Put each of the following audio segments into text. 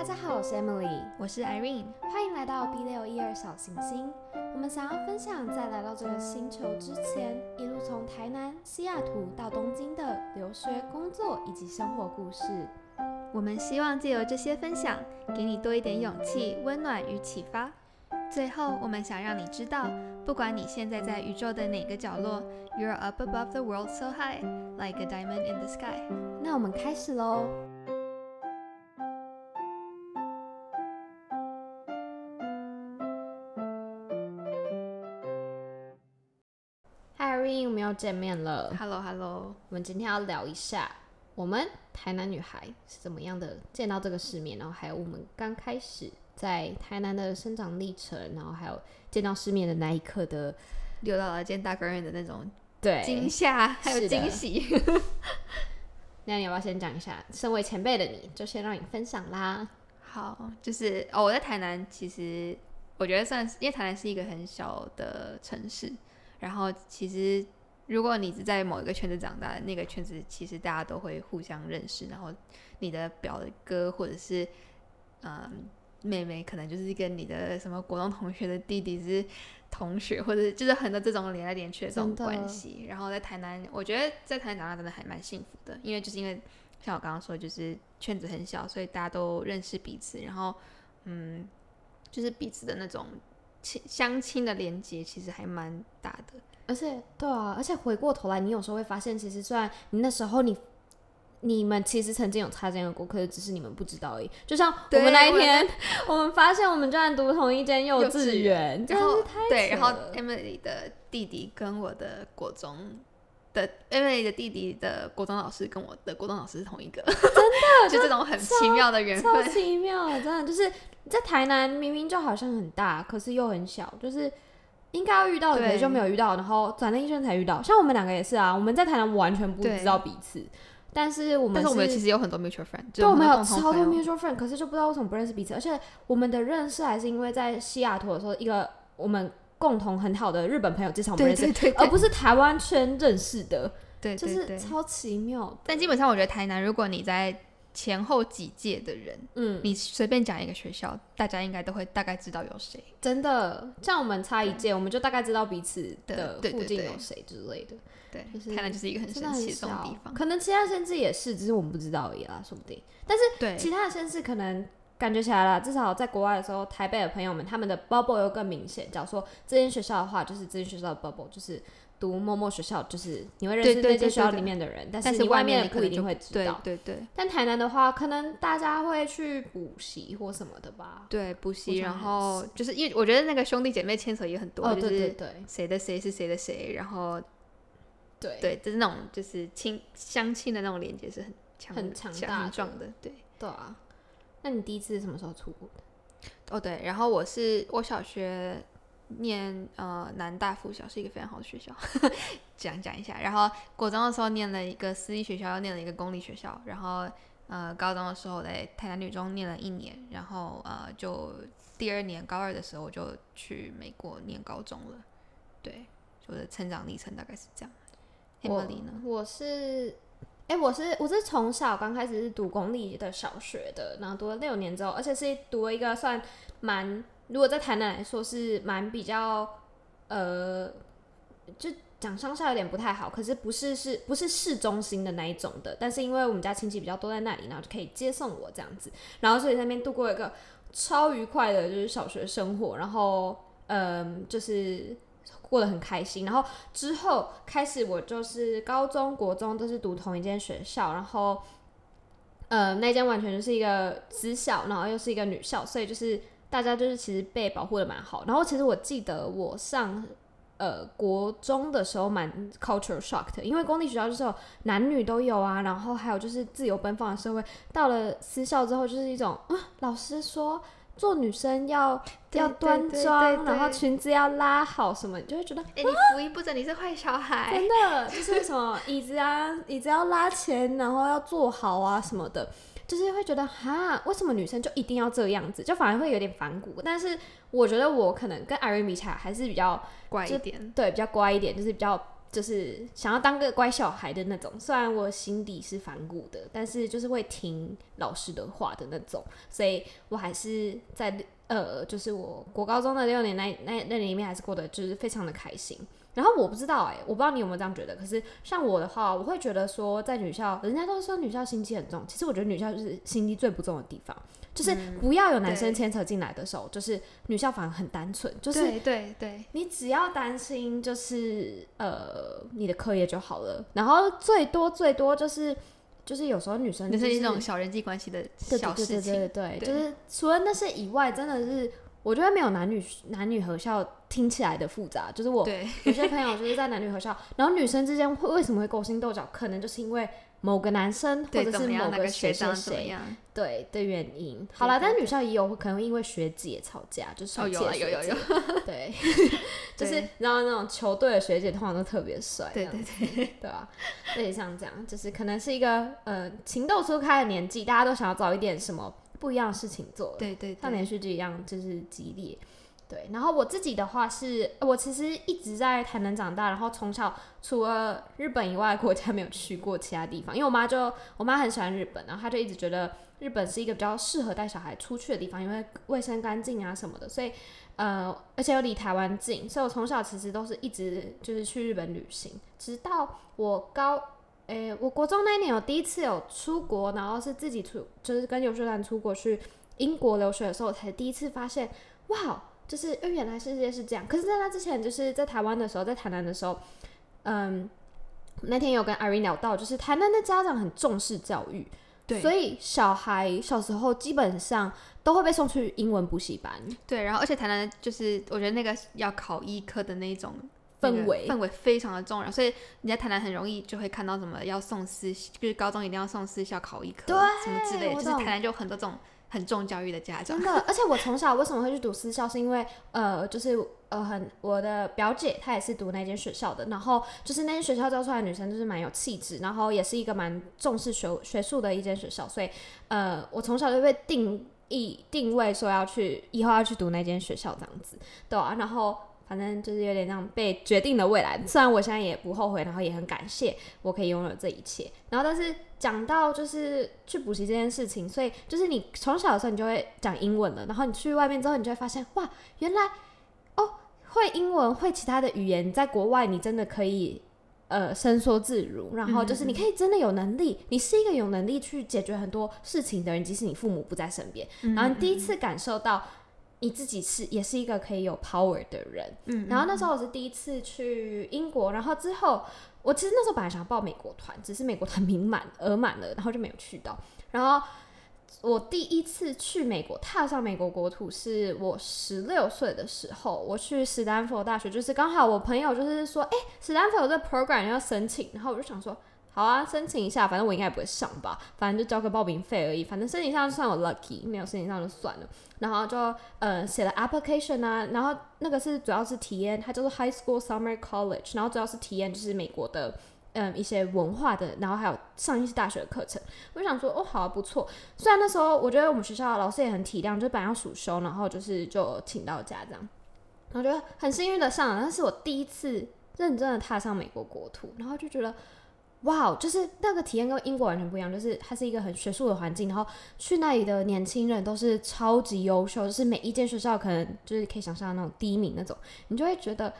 大家好，我是 Emily，我是 Irene，欢迎来到 B 六一二小行星。我们想要分享在来到这个星球之前，一路从台南、西雅图到东京的留学、工作以及生活故事。我们希望借由这些分享，给你多一点勇气、温暖与启发。最后，我们想让你知道，不管你现在在宇宙的哪个角落，You're up above the world so high, like a diamond in the sky。那我们开始喽。又见面了。Hello Hello，我们今天要聊一下我们台南女孩是怎么样的见到这个世面，然后还有我们刚开始在台南的生长历程，然后还有见到世面的那一刻的溜到了见大观园的那种对惊吓，还有惊喜。那你要不要先讲一下？身为前辈的你，就先让你分享啦。好，就是哦，我在台南，其实我觉得算是，因为台南是一个很小的城市，然后其实如果你是在某一个圈子长大的，那个圈子其实大家都会互相认识，然后你的表哥或者是嗯妹妹，可能就是跟你的什么国中同学的弟弟是同学，或者就是很多这种连来连去的这种关系。然后在台南，我觉得在台南长大真的还蛮幸福的，因为就是因为像我刚刚说，就是圈子很小，所以大家都认识彼此，然后嗯，就是彼此的那种亲相亲的连接其实还蛮大的。而且，对啊，而且回过头来，你有时候会发现，其实虽然你那时候你你们其实曾经有擦肩而过，可是只是你们不知道而已。就像我们那一天，我们发现我们居然读同一间幼幼稚稚园，真然后对，然后 Emily 的弟弟跟我的国中的 Emily 的弟弟的国中老师跟我的国中老师是同一个，真的，就这种很奇妙的缘超分。奇妙的，真的就是在台南明明就好像很大，可是又很小，就是应该要遇到的，可对是就没有遇到，然后转了一圈才遇到。像我们两个也是啊，我们在台南完全不知道彼此，但是我们但是我们其实有很多 mutual friend，对，我们有超多 mutual friend，可是就不知道为什么不认识彼此，而且我们的认识还是因为在西雅图的时候，一个我们共同很好的日本朋友介绍我们认识，对而不是台湾圈认识的，就对对对。是超奇妙。但基本上我觉得台南，如果你在前后几届的人，嗯，你随便讲一个学校，大家应该都会大概知道有谁。真的，像我们差一届，我们就大概知道彼此的附近有谁之类的。对，就是台南就是一个很神奇的地方。可能其他县市也是，只是我们不知道而已啦，说不定。对，其他的县市可能感觉起来了，至少在国外的时候，台北的朋友们他们的 bubble 又更明显。假如说这间学校的话，就是这间学校的 bubble，就是读某某学校，就是你会认识对对那间学校对对对里面的人，但但是外面面你可能就的不一定会知对道。对对但台南的话，可能大家会去补习或什么的吧。对，补习，然后就是因为我觉得那个兄弟姐妹牵扯也很多，哦，就是对对对谁的谁是谁的谁，然后对对，就是那种就是亲相亲的那种连接是很强很强大的壮的，对。对啊！那你第一次是什么时候出国的？哦对，然后我是我小学念呃南大附小是一个非常好的学校，讲讲一下。然后国中的时候念了一个私立学校，又念了一个公立学校。然后呃高中的时候在台南女中念了一年，然后呃就第二年高二的时候我就去美国念高中了。对，我的成长历程大概是这样。我呢？我是，哎、我是我是从小刚开始是读公立的小学的，然后读了六年之后，而且是读了一个算蛮，如果在台南来说是蛮比较，呃，就讲乡下有点不太好，可是不是是不是市中心的那一种的，但是因为我们家亲戚比较多在那里，然后就可以接送我这样子，然后所以在那边度过一个超愉快的就是小学生活，然后嗯，就是过得很开心，然后之后开始我就是高中、国中都是读同一间学校，然后呃那间完全就是一个私校，然后又是一个女校，所以就是大家就是其实被保护的蛮好。然后其实我记得我上呃国中的时候蛮 culture shock 的，因为公立学校就是有男女都有啊，然后还有就是自由奔放的社会。到了私校之后，就是一种啊，老师说。做女生要要对对对端庄，对然后裙子要拉好，什么你就会觉得哎、你福音不整，你是坏小孩。真的就是什么椅子啊，椅子要拉前，然后要坐好啊什么的，就是会觉得哈，为什么女生就一定要这样子，就反而会有点反骨。但是我觉得我可能跟 Irene 比起来，还是比较乖一点。对比较乖一点，就是比较就是想要当个乖小孩的那种。虽然我心底是反骨的，但是就是会听老师的话的那种，所以我还是在呃，就是我国高中的六年那那那里面还是过得就是非常的开心。然后我不知道哎、我不知道你有没有这样觉得。可是像我的话，我会觉得说，在女校，人家都说女校心机很重，其实我觉得女校就是心机最不重的地方，就是不要有男生牵扯进来的时候，就是女校反而很单纯，就是对对对，你只要担心就是呃你的课业就好了，然后最多最多就是就是有时候女生、就就是是一种小人际关系的对小对对对事情。对对，对就是除了那些以外，真的是我觉得没有男女男女合校听起来的复杂。就是我对有些朋友就是在男女合校，然后女生之间会为什么会勾心斗角，可能就是因为某个男生或，者是？某个学生谁？对的原因。好啦，对但女校也有可能会因为学姐吵架，就是哦，有啊，有有有，对，就是然后那种球队的学姐通常都特别帅，对对对，对啊，类似像这样，就是可能是一个呃情窦初开的年纪，大家都想要找一点什么不一样的事情做，对对像，连续剧一样，就是激烈。对，然后我自己的话是，我其实一直在台南长大，然后从小除了日本以外的国家没有去过其他地方，因为我妈就我妈很喜欢日本，然后她就一直觉得日本是一个比较适合带小孩出去的地方，因为卫生干净啊什么的，所以呃，而且又离台湾近，所以我从小其实都是一直就是去日本旅行，直到我高。诶、我国中那一年有第一次有出国，然后是自己出，就是跟游学团出国去英国留学的时候，我才第一次发现，哇，就是呃原来世界是这样。可是，在那之前，就是在台湾的时候，在台南的时候，嗯，那天有跟 Irene 聊到，就是台南的家长很重视教育，对所以小孩小时候基本上都会被送去英文补习班，对，然后而且台南就是我觉得那个要考医科的那种那个氛围氛围非常的重要，所以你在台南很容易就会看到什么要送私，就是高中一定要送私校考一科对什么之类的，就是台南就有很多这种很重教育的家长真。的。而且我从小为什么会去读私校，是因为呃，就是呃，很我的表姐她也是读那间学校的，然后就是那间学校教出来的女生就是蛮有气质，然后也是一个蛮重视学学术的一间学校，所以呃，我从小就被定义定位说要去以后要去读那间学校这样子，对啊，然后。反正就是有点那种被决定的未来，虽然我现在也不后悔，然后也很感谢我可以拥有这一切。然后，但是讲到就是去补习这件事情，所以就是你从小的时候你就会讲英文了，然后你去外面之后，你就会发现哇，原来哦会英文会其他的语言，在国外你真的可以呃伸缩自如，然后就是你可以真的有能力，你是一个有能力去解决很多事情的人，即使你父母不在身边，然后你第一次感受到。你自己是也是一个可以有 power 的人，嗯，然后那时候我是第一次去英国，然后之后我其实那时候本来想报美国团，只是美国团名满额满了，然后就没有去到。然后我第一次去美国，踏上美国国土是我十六岁的时候，我去史丹佛大学，就是刚好我朋友就是说，哎、史丹佛有这个 program 要申请，然后我就想说。好啊，申请一下，反正我应该不会上吧，反正就交个报名费而已，反正申请上就算我 lucky，没有申请上就算了。然后就呃写了 application 啊，然后那个是主要是体验，它叫做 High School Summer College，然后主要是体验就是美国的嗯一些文化的，然后还有上一些大学的课程。我就想说哦好、啊、不错，虽然那时候我觉得我们学校老师也很体谅，就本来要暑修，然后就是就请到家这样，然后觉得很幸运的上了，那是我第一次认真的踏上美国国土，然后就觉得。哇，就是那个体验跟英国完全不一样，就是它是一个很学术的环境，然后去那里的年轻人都是超级优秀，就是每一间学校可能就是可以想象那种第一名那种，你就会觉得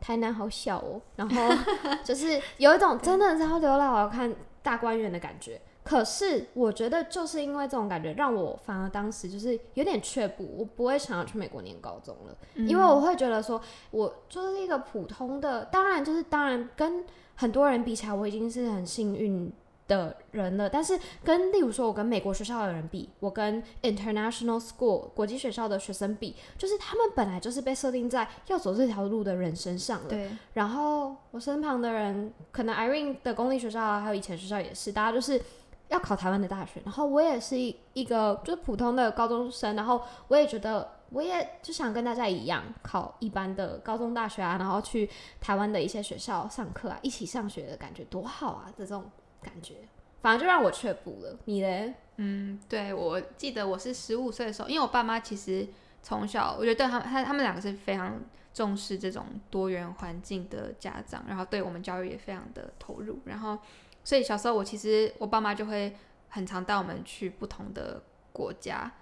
台南好小哦，然后就是有一种真的是要流浪我要看大观园的感觉。可是我觉得就是因为这种感觉，让我反而当时就是有点却步，我不会想要去美国念高中了，因为我会觉得说，我就是一个普通的，当然就是当然跟很多人比起来，我已经是很幸运的人了。但是跟例如说，我跟美国学校的人比，我跟 international school 国际学校的学生比，就是他们本来就是被设定在要走这条路的人身上了。对，然后我身旁的人，可能 Irene 的公立学校啊，还有以前学校也是，大家就是要考台湾的大学。然后我也是一一个就是普通的高中生，然后我也觉得我也就想跟大家一样考一般的高中大学啊，然后去台湾的一些学校上课啊，一起上学的感觉多好啊！这种感觉，反而就让我却步了。你嘞？嗯，对，我记得我是十五岁的时候，因为我爸妈其实从小我觉得对他们他他们两个是非常重视这种多元环境的家长，然后对我们教育也非常的投入，然后所以小时候我其实我爸妈就会很常带我们去不同的国家，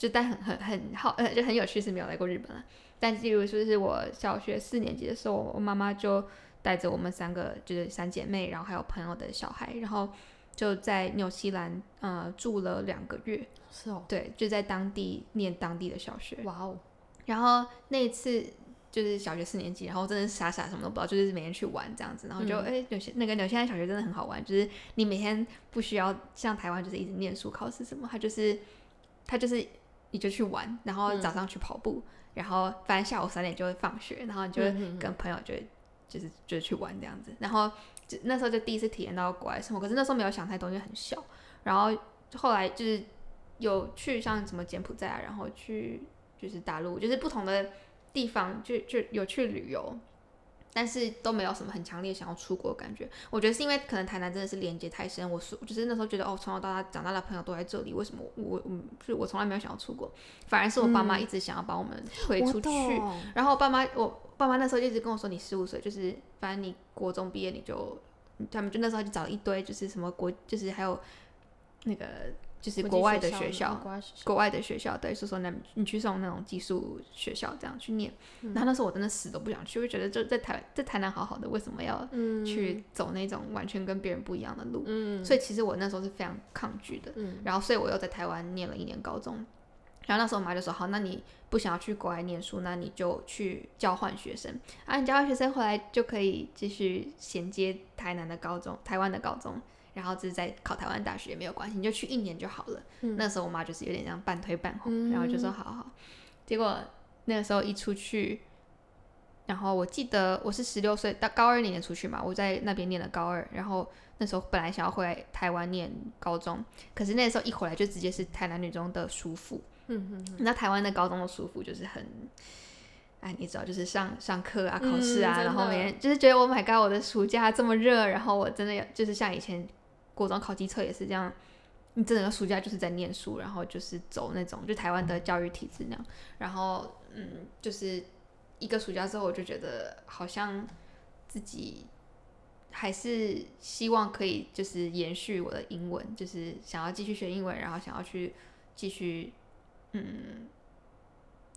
就但很很很好呃 就很有趣是没有来过日本了，但例如说是我小学四年级的时候，我妈妈就带着我们三个就是三姐妹，然后还有朋友的小孩，然后就在纽西兰呃住了两个月，是哦，对，就在当地念当地的小学。哇哦，然后那一次就是小学四年级，然后真的傻傻什么都不知道，就是每天去玩这样子，然后就嗯。哎、有些那个纽西兰小学真的很好玩，就是你每天不需要像台湾就是一直念书考试什么，它就是它就是你就去玩，然后嗯。早上去跑步，然后反正下午三点就会放学，然后你就跟朋友就会就是就去玩这样子，然后就那时候就第一次体验到国外生活，可是那时候没有想太多，因为很小，然后后来就是有去像什么柬埔寨啊，然后去就是大陆，就是不同的地方就就有去旅游，但是都没有什么很强烈想要出国的感觉。我觉得是因为可能台南真的是连接太深，我是就是那时候觉得哦，从小到大长大的朋友都在这里，为什么我嗯，是我从来没有想要出国，反而是我爸妈一直想要把我们推出去。懂然后我爸妈，我爸妈那时候一直跟我说，你十五岁就是，反正你国中毕业你就，他们就那时候就找一堆就是什么国，就是还有那个就是国外的学校，国外的学校，对，是说那你去送那种寄宿学校这样去念。嗯然后那时候我真的死都不想去，我就觉得就在台在台南好好的，为什么要嗯去走那种完全跟别人不一样的路？嗯所以其实我那时候是非常抗拒的。嗯然后所以我又在台湾念了一年高中。然后那时候我妈就说：“好，那你不想要去国外念书，那你就去交换学生啊！你交换学生回来就可以继续衔接台南的高中、台湾的高中，然后就是在考台湾大学也没有关系，你就去一年就好了。嗯那时候我妈就是有点像半推半哄，嗯然后就说好好。结果那个时候一出去，然后我记得我是十六岁，到高二那年出去嘛，我在那边念了高二，然后那时候本来想要回来台湾念高中，可是那时候一回来就直接是台南女中的叔父，嗯嗯那台湾的高中的叔父就是很。哎，你知道，就是上上课啊、考试啊，嗯然后每天就是觉得 Oh my God，我的暑假这么热，然后我真的要就是像以前国中考机测也是这样，你整个暑假就是在念书，然后就是走那种就台湾的教育体制那样，然后嗯，就是一个暑假之后，我就觉得好像自己还是希望可以就是延续我的英文，就是想要继续学英文，然后想要去继续嗯，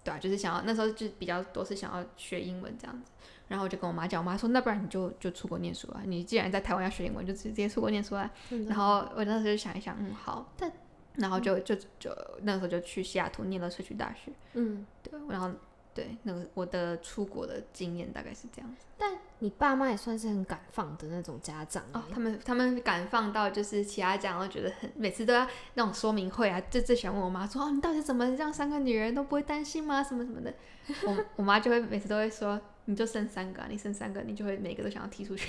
对啊，就是想要那时候就比较多是想要学英文这样子。然后我就跟我妈讲，我妈说，那不然你就就出国念书啊！你既然在台湾要学英文，就直接出国念书啊！嗯然后我那时候就想一想，嗯，好，但然后就就就那个时候就去西雅图念了社区大学，嗯，对，然后对那个我的出国的经验大概是这样子。但你爸妈也算是很敢放的那种家长哦，欸他们他们敢放到就是其他家长都觉得很每次都要那种说明会啊，就最喜欢问我妈说哦，你到底怎么让三个女人都不会担心吗？什么什么的。我我妈就会每次都会说，你就生三个、啊，你生三个，你就会每个都想要踢出去。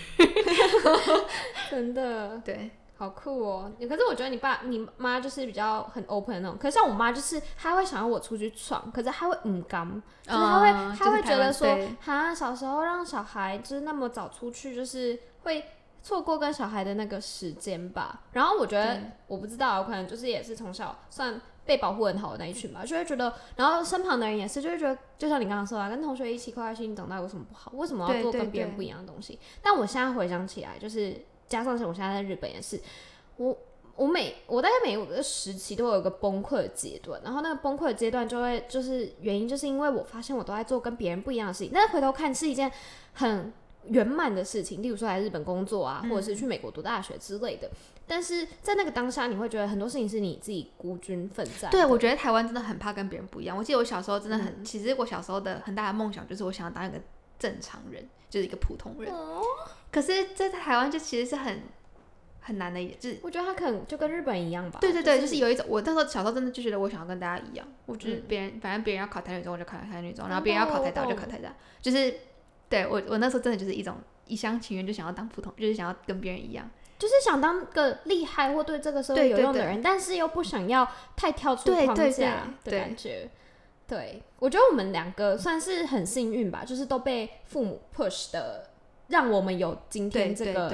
真的对，好酷哦！可是我觉得你爸你妈就是比较很 open 的那种，可是像我妈就是她会想要我出去闯，可是她会嗯刚，就是她会、嗯她会觉得说就是台湾对，哈，小时候让小孩就是那么早出去，就是会错过跟小孩的那个时间吧。然后我觉得我不知道，可能就是也是从小算被保护很好的那一群吧，就会觉得，然后身旁的人也是，就会觉得，就像你刚刚说啊，跟同学一起快开心长大有什么不好？为什么要做跟别人不一样的东西？但我现在回想起来，就是加上我现在在日本也是，我我每我大概每个时期都有一个崩溃的阶段，然后那个崩溃的阶段就会就是原因就是因为我发现我都在做跟别人不一样的事情，但是回头看是一件很圆满的事情，例如说来日本工作啊，或者是去美国读大学之类的。但是在那个当下，你会觉得很多事情是你自己孤军奋战。对，我觉得台湾真的很怕跟别人不一样。我记得我小时候真的很，其实我小时候的很大的梦想就是我想要当一个正常人，就是一个普通人。哦可是，在台湾就其实是很很难的就是我觉得他可能就跟日本一样吧。对对对，就就是有一种我那时候小时候真的就觉得我想要跟大家一样，我就是嗯别人、反正别人要考台女中我就考台女中，然后别人要考台大我就考台大，就是对我我那时候真的就是一种一厢情愿，就想要当普通，就是想要跟别人一样。就是想当个厉害或对这个社会有用的人，但是又不想要太跳出框架的感觉。对，我觉得我们两个算是很幸运吧，就是都被父母 push 的，让我们有今天这个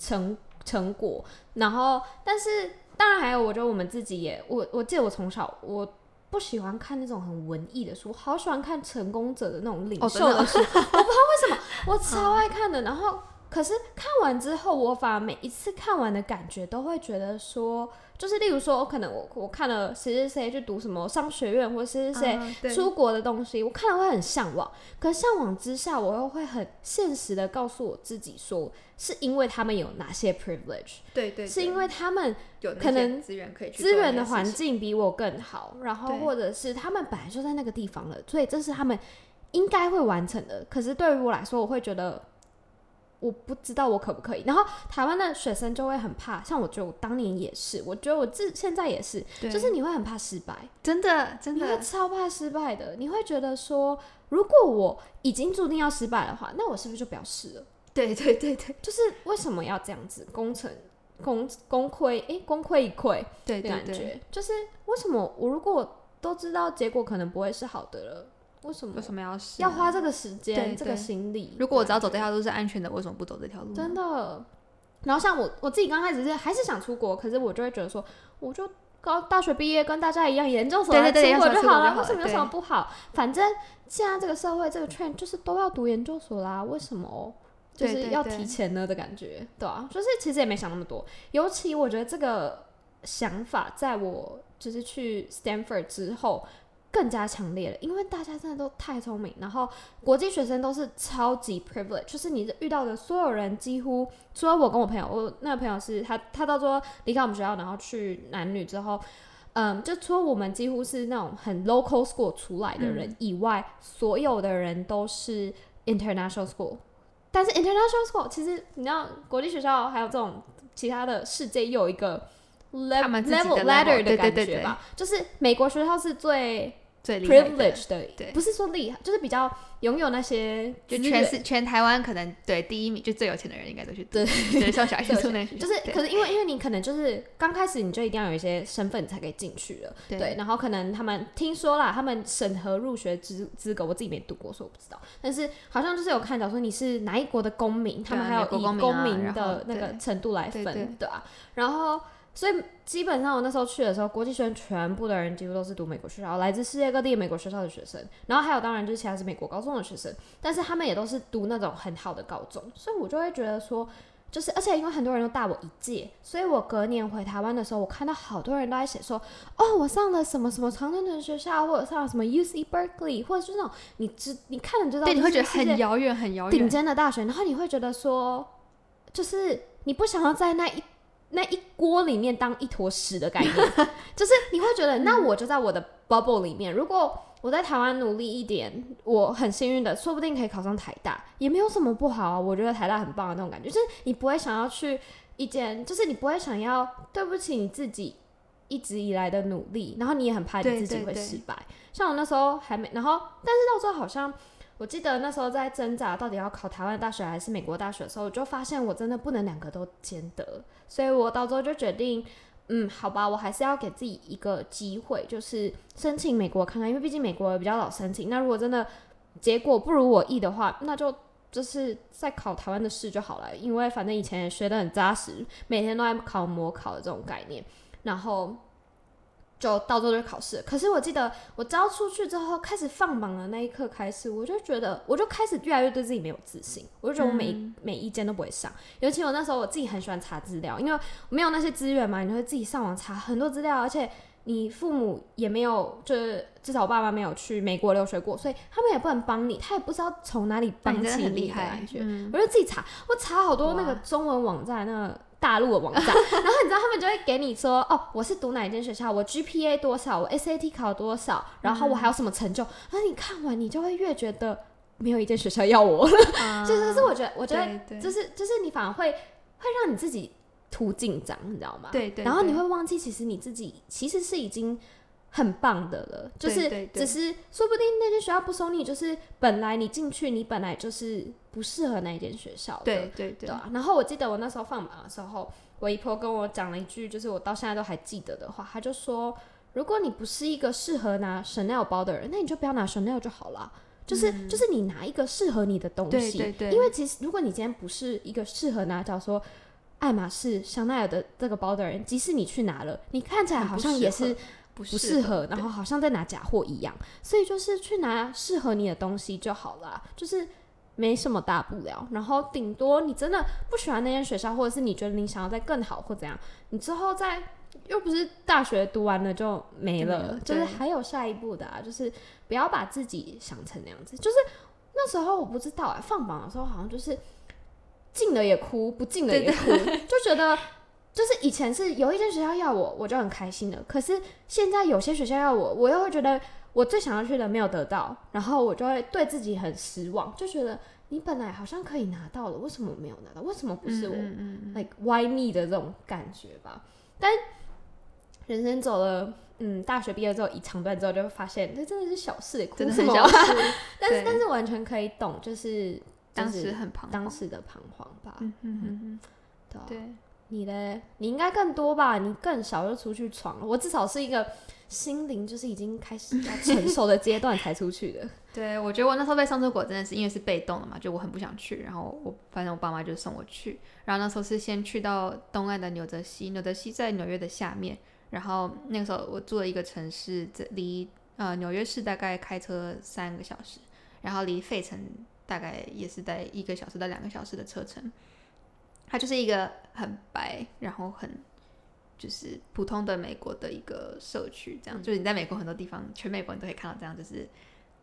成成果。然后，但是当然还有，我觉得我们自己也，我我记得我从小我不喜欢看那种很文艺的书，好喜欢看成功者的那种领袖的书，我不知道为什么，我超爱看的。然后，可是看完之后，我反而每一次看完的感觉都会觉得说，就是例如说，我可能我我看了谁谁谁去读什么商学院，或谁谁谁出国的东西，我看了会很向往。可是向往之下，我又会很现实的告诉我自己说，是因为他们有哪些 privilege，对对，是因为他们有可能资源可以资源的环境比我更好，然后或者是他们本来就在那个地方了，所以这是他们应该会完成的。可是对于我来说，我会觉得我不知道我可不可以。然后台湾的学生就会很怕，像我觉得我当年也是，我觉得我自现在也是，就是你会很怕失败，真的真你会的超怕失败的，你会觉得说，如果我已经注定要失败的话，那我是不是就不要试了？对对对对就是为什么要这样子？功成功功亏，诶，功亏一篑。对对对，感觉，就是为什么我如果都知道结果可能不会是好的了，为什么为什么要试要花这个时间、对这个对心力？如果我只要走这条路是安全的，为什么不走这条路？真的。然后像我我自己刚开始是还是想出国，可是我就会觉得说，我就高大学毕业跟大家一样，研究所来对对对出国研究所就好了，为什么有什么不好？反正现在这个社会这个 trend 就是都要读研究所啦，为什么？就是要对对对提前呢的感觉，对啊，就是其实也没想那么多。尤其我觉得这个想法，在我就是去 Stanford 之后更加强烈了，因为大家真的都太聪明，然后国际学生都是超级 privilege，就是你遇到的所有人几乎，除了我跟我朋友，我那个朋友是他，他到最后离开我们学校，然后去男女之后。嗯，就除了我们几乎是那种很 local school 出来的人以外，所有的人都是 international school。但是 international school 其实你知道，国际学校还有这种其他的世界，又有一个 level level 的对对对对感觉吧。就是美国学校是最 privilege 的，对。不是说厉害，就是比较拥有那些就全是全台湾可能对第一名就最有钱的人应该都去读，对，像 小就是，可是因为因为你可能就是刚开始你就一定要有一些身份才可以进去了，对。对，然后可能他们听说啦，他们审核入学资资格，我自己没读过，所以我不知道，但是好像就是有看到说你是哪一国的公民，他们还有以公民的那个程度来分，对。对啊，然后。所以基本上我那时候去的时候，国际学生全部的人几乎都是读美国学校，来自世界各地美国学校的学生，然后还有当然就是其他是美国高中的学生，但是他们也都是读那种很好的高中，所以我就会觉得说，就是，而且因为很多人都大我一届，所以我隔年回台湾的时候，我看到好多人都在写说，哦，我上了什么什么常春藤学校，或者上了什么 UC Berkeley，或者是那种你知你看了就知道，对，你会觉得很遥远很遥远顶，尖的大学，然后你会觉得说，就是你不想要在那一那一锅里面当一坨屎的概念，就是你会觉得，那我就在我的 bubble 里面，如果我在台湾努力一点，我很幸运的，说不定可以考上台大，也没有什么不好啊。我觉得台大很棒的那种感觉，就是你不会想要去一间，就是你不会想要对不起你自己一直以来的努力，然后你也很怕你自己会失败。像我那时候还没，然后但是到最后好像。我记得那时候在挣扎到底要考台湾大学还是美国大学的时候，我就发现我真的不能两个都兼得，所以我到最后就决定，嗯，好吧，我还是要给自己一个机会，就是申请美国看看，因为毕竟美国也比较早申请。那如果真的结果不如我意的话，那就就是再考台湾的试就好了，因为反正以前也学得很扎实，每天都在考模考的这种概念，然后。就到最后就考试，可是我记得我招出去之后，开始放榜的那一刻开始，我就觉得，我就开始越来越对自己没有自信，我就觉得我每、嗯每一间都不会上，尤其我那时候我自己很喜欢查资料，因为没有那些资源嘛，你会自己上网查很多资料，而且你父母也没有，就是至少我爸妈没有去美国留学过，所以他们也不能帮你，他也不知道从哪里帮那你真的起你很厉害的感觉。嗯我就自己查，我查好多那个中文网站，那个大陆的网站，然后你知道他们就会给你说，哦，我是读哪一间学校，我 GPA 多少，我 SAT 考多少，然后我还有什么成就，然后你看完你就会越觉得没有一间学校要我。了，嗯 就是是我觉得，我觉得就是就是你反而会会让你自己图紧张，你知道吗？对对然后你会忘记，其实你自己其实是已经很棒的了，就是只是说不定那间学校不收你，就是本来你进去，你本来就是不适合那一间学校的，对对啊。然后我记得我那时候放榜的时候，我姨婆跟我讲了一句，就是我到现在都还记得的话，她就说：如果你不是一个适合拿 Chanel 包的人，那你就不要拿 Chanel 就好了。就是、就是你拿一个适合你的东西，对对对。因为其实如果你今天不是一个适合拿，假如说爱马仕、香奈儿的这个包的人，即使你去拿了，你看起来好像也是不不适合合，然后好像在拿假货一样，所以就是去拿适合你的东西就好了，就是没什么大不了。然后顶多你真的不喜欢那间学校，或者是你觉得你想要再更好或怎样，你之后再又不是大学读完了就没了，就是还有下一步的啊，就是不要把自己想成那样子。就是那时候我不知道哎、放榜的时候好像就是进了也哭，不进了也哭，就觉得。就是以前是有一间学校要我，我就很开心的。可是现在有些学校要我，我又会觉得我最想要去的没有得到，然后我就会对自己很失望，就觉得你本来好像可以拿到了，为什么没有拿到？为什么不是我、嗯嗯嗯 l i k e why me 的这种感觉吧？但人生走了，嗯，大学毕业之后一长段之后，就会发现这真的是小事，哭真的什么很小事，但是但是完全可以懂，就是当就是时很彷徨，当时的彷徨吧。嗯嗯嗯嗯，对，你嘞？你应该更多吧？你更小就出去闯了。我至少是一个心灵就是已经开始要成熟的阶段才出去的。对，我觉得我那时候被送出国真的是因为是被动的嘛，就我很不想去，然后我反正我爸妈就送我去，然后那时候是先去到东岸的纽泽西，纽泽西在纽约的下面，然后那个时候我住了一个城市，这离呃纽约市大概开车三个小时，然后离费城大概也是在一个小时到两个小时的车程，它就是一个很白，然后很就是普通的美国的一个社区，这样、就是你在美国很多地方，全美国你都可以看到这样，就是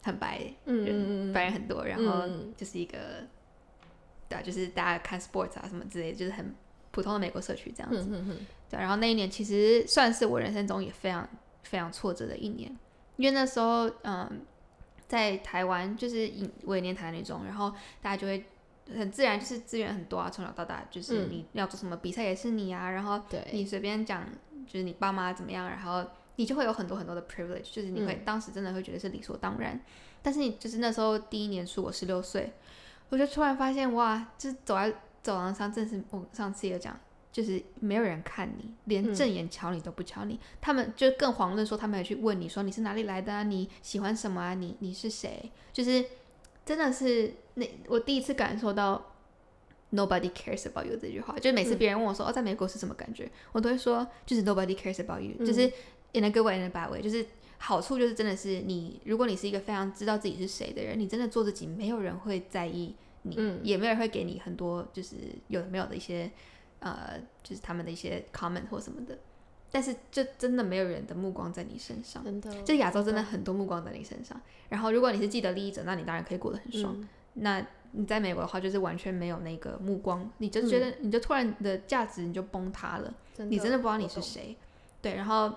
很白嗯人，白人很多，然后嗯。就是一个，对啊，就是大家看 sports 啊什么之类的，就是很普通的美国社区这样子。嗯嗯嗯。对，然后那一年其实算是我人生中也非常非常挫折的一年，因为那时候嗯，在台湾就是以我也念台南女中，然后大家就会很自然就是资源很多啊，从小到大就是嗯你要做什么比赛也是你啊，然后对，你随便讲就是你爸妈怎么样，然后你就会有很多很多的 privilege，就是你会、当时真的会觉得是理所当然。但是你就是那时候第一年出我十六岁，我就突然发现哇，就是走在走廊上，正是我上次也讲，就是没有人看你，连嗯正眼瞧你都不瞧你。他们就更遑论说他们也去问你说你是哪里来的啊，你喜欢什么啊，你你是谁？就是真的是那我第一次感受到 nobody cares about you 这句话，就是每次别人问我说、哦在美国是什么感觉，我都会说就是 nobody cares about you，、就是 in a good way in a bad way，就是好处就是真的是你，如果你是一个非常知道自己是谁的人，你真的做自己，没有人会在意你，嗯。也没有人会给你很多就是有的没有的一些呃，就是他们的一些 comment 或什么的。但是就真的没有人的目光在你身上，真的，就亚洲真的很多目光在你身上。然后如果你是既得利益者，那你当然可以过得很爽。嗯那你在美国的话，就是完全没有那个目光，你就觉得、你就突然的价值你就崩塌了。你真的不知道你是谁。对，然后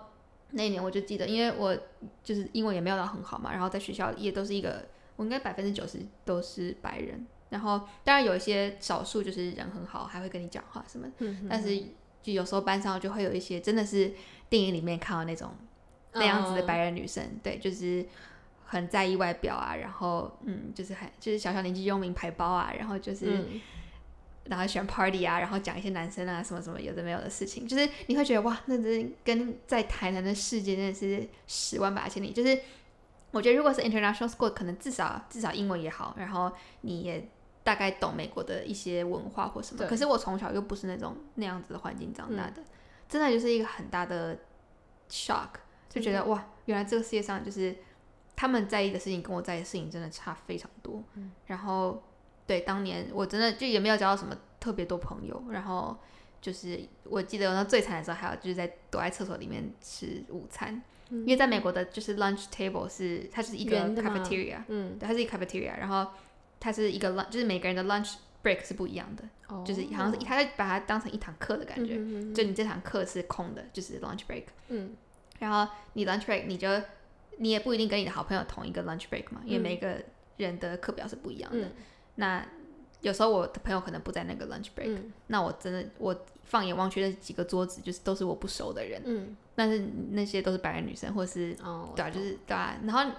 那一年我就记得，因为我就是英文也没有到很好嘛，然后在学校也都是一个，我应该百分之九十都是白人，然后当然有一些少数就是人很好，还会跟你讲话什么，嗯但是就有时候班上就会有一些真的是电影里面看到那种那样子的白人女生，对，就是。很在意外表啊，然后嗯，就是很就是小小年纪用名牌包啊，然后就是、嗯然后喜欢 party 啊，然后讲一些男生啊什么什么有的没有的事情，就是你会觉得哇，那真跟在台南的世界真的是十万八千里。就是我觉得如果是 international school，可能至少至少英文也好，然后你也大概懂美国的一些文化或什么。对。可是我从小又不是那种那样子的环境长大的，真的就是一个很大的 shock，就觉得哇，原来这个世界上就是他们在意的事情跟我在意的事情真的差非常多。然后对，当年我真的就也没有交到什么特别多朋友，然后就是我记得我那最惨的时候，还有就是在躲在厕所里面吃午餐，因为在美国的就是 lunch table 是它就是一个 cafeteria，嗯，对，它是一个 cafeteria，然后它是一个 lunch，就是每个人的 lunch break 是不一样的，哦。就是好像是他在把它当成一堂课的感觉，嗯就你这堂课是空的，就是 lunch break，嗯。然后你 lunch break 你就你也不一定跟你的好朋友同一个 lunch break 嘛，因为嗯每个人的课表是不一样的。嗯。那有时候我的朋友可能不在那个 lunch break，、嗯。那我真的我放眼望去那几个桌子就是都是我不熟的人，嗯。但是那些都是白人女生或是哦，对啊，就是对啊，然后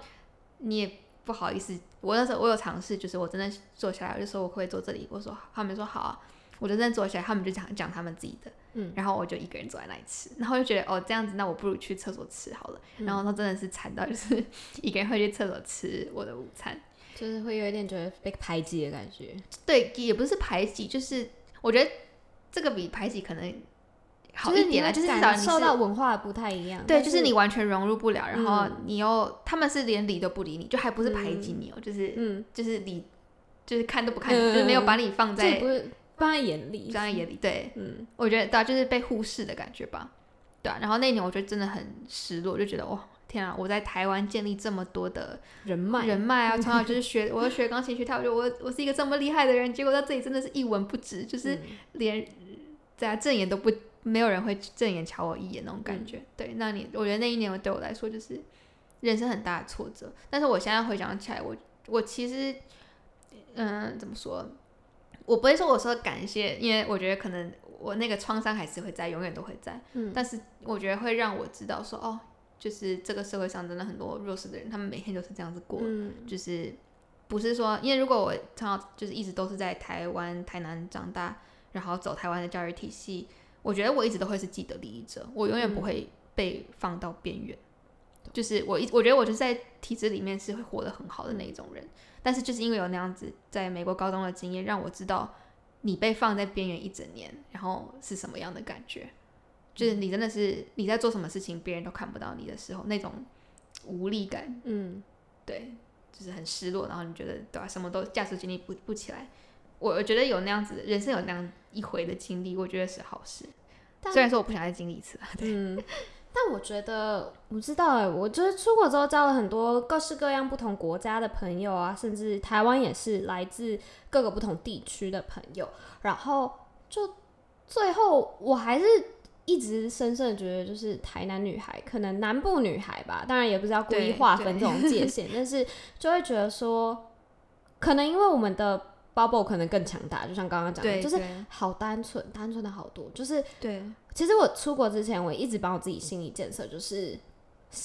你也不好意思，我那时候我有尝试，就是我真的坐下来，我就说我可以坐这里，我说他们说好啊，我就真的坐下来，他们就讲讲他们自己的，嗯。然后我就一个人坐在那里吃，然后就觉得哦这样子，那我不如去厕所吃好了，嗯。然后他真的是惨到就是 一个人会去厕所吃我的午餐，就是会有一点觉得被排挤的感觉。对，也不是排挤，就是我觉得这个比排挤可能好一点啦，会感就是至少你受到文化不太一样。对，就是你完全融入不了，然后嗯你又他们是连理都不理你，就还不是排挤你哦，就是嗯，就是理就是看都不看就是没有把你放在不是放在眼里，放在眼里。对，嗯我觉得对啊，就是被忽视的感觉吧。对啊，然后那一年我觉得真的很失落，就觉得哇，天啊！我在台湾建立这么多的人脉人脉啊，从小就 是学，我要学钢琴学跳舞，我我是一个这么厉害的人，结果到这里真的是一文不值，就是嗯连在啊正眼都不，没有人会正眼瞧我一眼那种感觉。对，那你我觉得那一年对我来说就是人生很大的挫折，但是我现在回想起来，我我其实嗯、怎么说？我不会说我说感谢，因为我觉得可能我那个创伤还是会在，永远都会在。嗯但是我觉得会让我知道说，哦，就是这个社会上真的很多弱势的人，他们每天都是这样子过，嗯就是不是说，因为如果我从小就是一直都是在台湾台南长大，然后走台湾的教育体系，我觉得我一直都会是既得利益者，我永远不会被放到边缘。就是我一我觉得我就是在体制里面是会活得很好的那一种人，但是就是因为有那样子在美国高中的经验，让我知道你被放在边缘一整年，然后是什么样的感觉。就是你真的是你在做什么事情，别人都看不到你的时候，那种无力感，嗯对，就是很失落，然后你觉得对吧、什么都价值经历不不起来。我我觉得有那样子的人生有那样一回的经历，我觉得是好事。但虽然说我不想再经历一次啊，嗯，但我觉得我不知道哎，我就是出国之后交了很多各式各样不同国家的朋友啊，甚至台湾也是来自各个不同地区的朋友，然后就最后我还是。一直深深的觉得，就是台南女孩，可能南部女孩吧，当然也不是要故意对对划分这种界限，但是就会觉得说，可能因为我们的 bubble 可能更强大，就像刚刚讲的，就是好单纯，单纯的好多，就是对其实我出国之前，我一直帮我自己心理建设，就是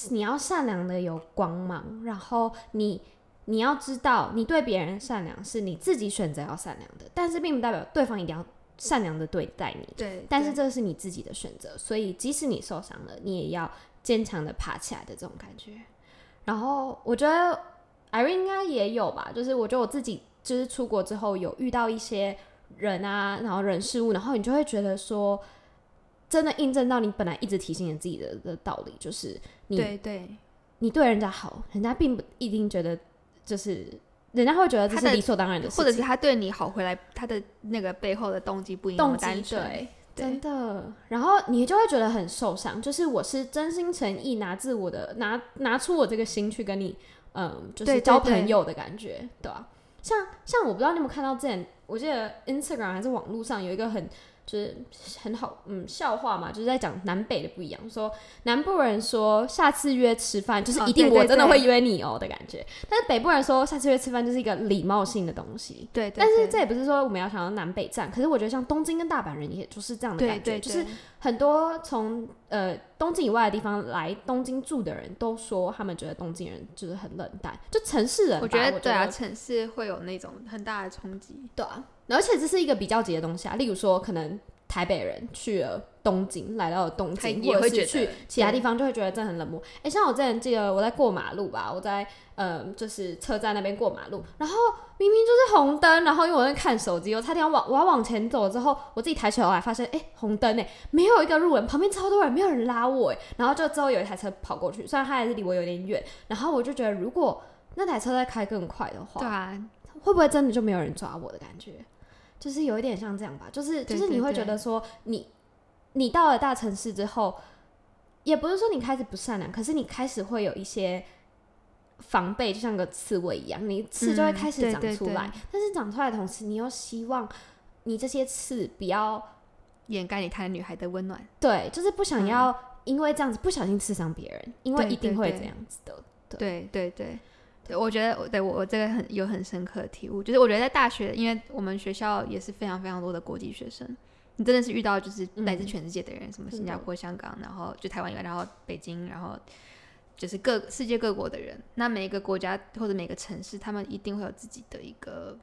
你要善良的有光芒，然后你你要知道，你对别人善良是你自己选择要善良的，但是并不代表对方一定要善良的对待你。对，但是这是你自己的选择，所以即使你受伤了，你也要坚强的爬起来的这种感觉。然后我觉得 Irene 应该也有吧，就是我觉得我自己就是出国之后有遇到一些人啊，然后人事物，然后你就会觉得说，真的印证到你本来一直提醒你自己的的道理，就是你对对，你对人家好，人家并不一定觉得就是。人家会觉得这他是理所当然的事情，或者是他对你好回来，他的那个背后的动机不一定动机单纯。对，真的。然后你就会觉得很受伤，就是我是真心诚意拿自我的拿拿出我这个心去跟你，嗯，就是交朋友的感觉，对吧、像像我不知道你有没有看到之前，我记得 Instagram 还是网络上有一个很就是很好嗯笑话嘛，就是在讲南北的不一样，说南部人说下次约吃饭就是哦一定我真的对会约你哦的感觉，但是北部人说下次约吃饭就是一个礼貌性的东西。对，对但是这也不是说我们要想要南北战，可是我觉得像东京跟大阪人也就是这样的感觉，对，就是很多从呃东京以外的地方来东京住的人都说，他们觉得东京人就是很冷淡，就城市人我觉得对啊，城市会有那种很大的冲击。对啊，而且这是一个比较级的东西啊。例如说，可能台北人去了东京，来到了东京，也会觉得或者是去其他地方，就会觉得这很冷漠。哎、像我之前记得我在过马路吧，我在呃就是车站那边过马路，然后明明就是红灯，然后因为我在看手机，我差点往我要往前走之后，我自己抬起头来发现，哎、红灯哎，没有一个路人，旁边超多人，没有人拉我哎，然后就之后有一台车跑过去，虽然它还是离我有点远，然后我就觉得如果那台车在开更快的话，对啊，会不会真的就没有人抓我的感觉？就是有一点像这样吧，就是就是你会觉得说你你到了大城市之后，也不是说你开始不善良，可是你开始会有一些防备，就像个刺猬一样，你刺就会嗯开始长对对对出来，但是长出来的同时，你又希望你这些刺不要掩盖你台南女孩的温暖。对，就是不想嗯要因为这样子不小心刺伤别人，因为一定会这样子的。对对对，对我觉得我对我我这个很有很深刻的体悟，就是我觉得在大学，因为我们学校也是非常非常多的国际学生，你真的是遇到就是来自嗯全世界的人，什么新加坡、香港，然后就台湾以外，然后北京，然后就是各世界各国的人。那每一个国家或者每个城市，他们一定会有自己的一个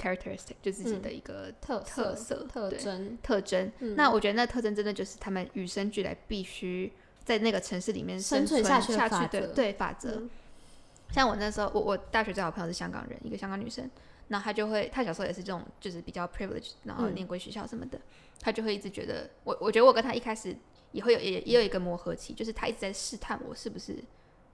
characteristic，就自己的一个特特色特征，特征。嗯那我觉得那特征真的就是他们与生俱来必须在那个城市里面生存存下去的对法则。嗯像我那时候，我我大学最好朋友是香港人，一个香港女生。然后他就会，她小时候也是这种，就是比较 privilege，然后念贵学校什么的，她就会一直觉得我，我觉得我跟她一开始也会有也也有一个磨合期，就是她一直在试探我是不是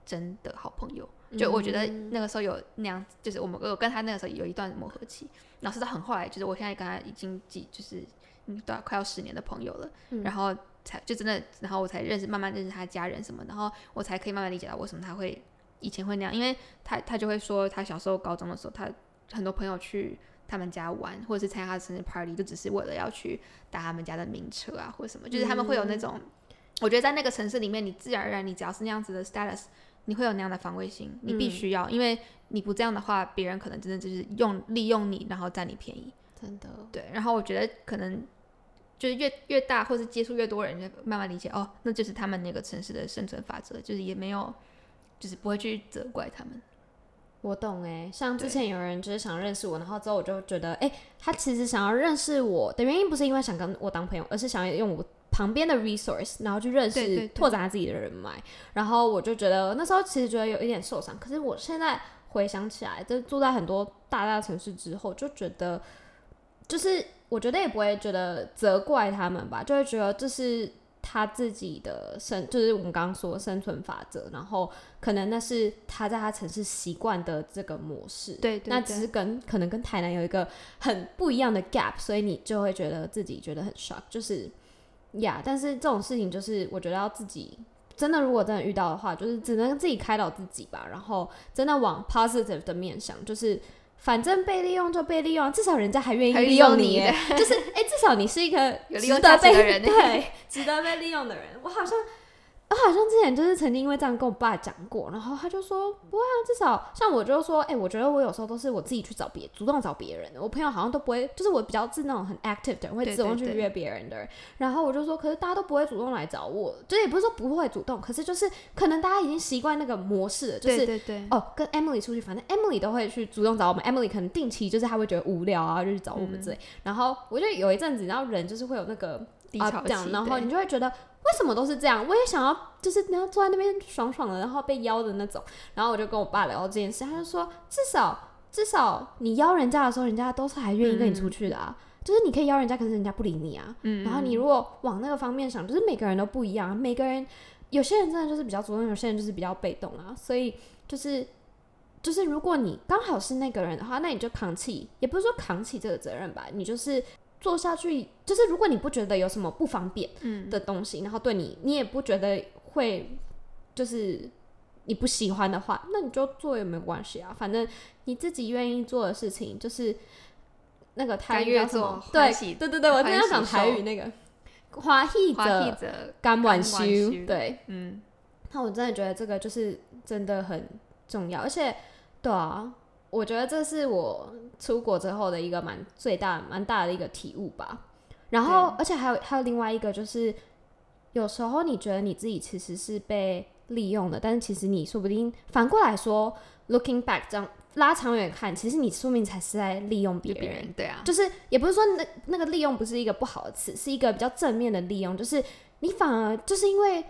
真的好朋友。就我觉得那个时候有那样，就是我们我跟她那个时候有一段磨合期，然后是到很后来，就是我现在跟她已经几就是嗯，对，快要十年的朋友了，然后才就真的，然后我才认识慢慢认识她家人什么，然后我才可以慢慢理解到为什么她会以前会那样，因为他他就会说他小时候高中的时候，他很多朋友去他们家玩，或者是参加他的生日 party，就只是为了要去搭他们家的名车啊，或者什么，就是他们会有那种，我觉得在那个城市里面，你自然而然你只要是那样子的 status。你会有那样的防卫心，你必须要，因为你不这样的话，别人可能真的就是用利用你，然后占你便宜。真的。对，然后我觉得可能就是越越大，或是接触越多人，就慢慢理解哦，那就是他们那个城市的生存法则，就是也没有，就是不会去责怪他们。我懂哎，像之前有人就是想认识我，然后之后我就觉得，哎，他其实想要认识我的原因不是因为想跟我当朋友，而是想要用我。旁边的 resource，然后去认识、拓展他自己的人脉，然后我就觉得那时候其实觉得有一点受伤。可是我现在回想起来，就住在很多大大城市之后，就觉得就是我觉得也不会觉得责怪他们吧，就会觉得这是他自己的生，就是我们刚刚说生存法则。然后可能那是他在他城市习惯的这个模式，对，那只是跟可能跟台南有一个很不一样的 gap，所以你就会觉得自己觉得很 shock，就是。呀，但是这种事情就是我觉得要自己真的，如果真的遇到的话，就是只能自己开导自己吧。然后真的往 positive 的面想，就是反正被利用就被利用，至少人家还愿意利用你，就是哎，至少你是一个 值得被对值得被利用的人。我好像。我好像之前就是曾经因为这样跟我爸讲过，然后他就说不会啊，至少像我就说，哎，我觉得我有时候都是我自己去找别主动找别人的，我朋友好像都不会，就是我比较是那种很 active 的，会主动去约别人的人。然后我就说，可是大家都不会主动来找我，就也不是说不会主动，可是就是可能大家已经习惯那个模式了，就是哦，跟 Emily 出去，反正 Emily 都会去主动找我们，Emily 可能定期就是他会觉得无聊啊，就去找我们之类。然后我就有一阵子，然后人就是会有那个低潮期，然后你就会觉得。为什么都是这样？我也想要，就是你要坐在那边爽爽的，然后被邀的那种。然后我就跟我爸聊这件事，他就说，至少至少你邀人家的时候，人家都是还愿意跟你出去的啊。就是你可以邀人家，可是人家不理你啊。嗯。然后你如果往那个方面想，就是每个人都不一样，每个人有些人真的就是比较主动，有些人就是比较被动啊。所以就是就是如果你刚好是那个人的话，那你就扛起，也不是说扛起这个责任吧，你就是。做下去就是，如果你不觉得有什么不方便的东西，然后对你你也不觉得会就是你不喜欢的话，那你就做也没关系啊。反正你自己愿意做的事情，就是那个台语叫什么？对对对对，我今天要讲台语那个花艺者甘晚修。对，嗯，那我真的觉得这个就是真的很重要，而且对啊。我觉得这是我出国之后的一个蛮最大、蛮大的一个体悟吧。然后，而且还有还有另外一个，就是有时候你觉得你自己其实是被利用的，但是其实你说不定反过来说，looking back 这样拉长远看，其实你说明才是在利用别人。对啊，就是也不是说那那个利用不是一个不好的词，是一个比较正面的利用，就是你反而就是因为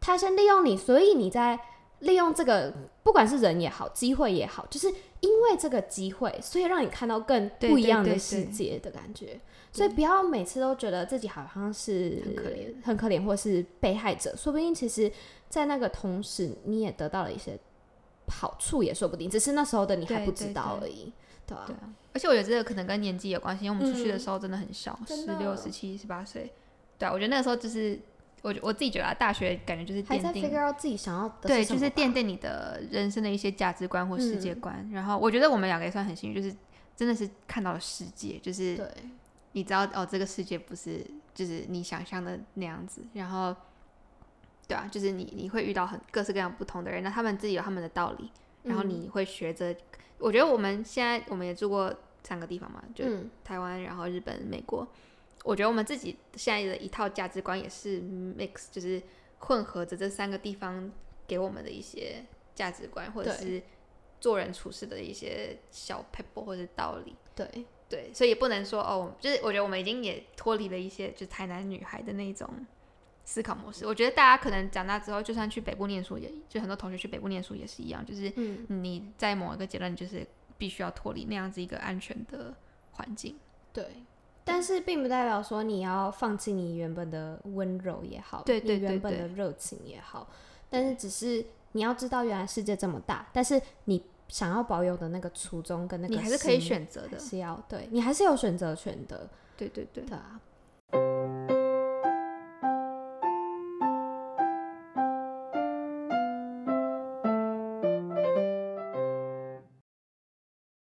他先利用你，所以你在。利用这个，不管是人也好，机会也好，就是因为这个机会，所以让你看到更不一样的世界的感觉。所以不要每次都觉得自己好像是很可怜、很可怜，或是被害者。说不定其实，在那个同时，你也得到了一些好处，也说不定。只是那时候的你还不知道而已，对吧？而且我觉得这个可能跟年纪有关系，因为我们出去的时候真的很小，十六、十七、十八岁。对啊，我觉得那个时候就是。我我自己觉得大学感觉就是奠定自己想要对，就是奠定你的人生的一些价值观或世界观。然后我觉得我们两个也算很幸运，就是真的是看到了世界，就是你知道哦，这个世界不是就是你想象的那样子。然后对啊，就是你你会遇到很各式各样不同的人，那他们自己有他们的道理，然后你会学着。我觉得我们现在我们也住过三个地方嘛，就台湾，然后日本、美国。我觉得我们自己现在的一套价值观也是 mix，就是混合着这三个地方给我们的一些价值观，或者是做人处事的一些小 pebble 或者道理。对对，所以也不能说哦，就是我觉得我们已经也脱离了一些就是台南女孩的那种思考模式。我觉得大家可能长大之后，就算去北部念书，也就很多同学去北部念书也是一样，就是你在某一个阶段就是必须要脱离那样子一个安全的环境。对，但是并不代表说你要放弃你原本的温柔也好，对对你原本的热情也好，但是只是你要知道，原来世界这么大，但是你想要保有的那个初衷跟那个你还是可以选择的。是要对你还是有选择权的，对对对，对啊。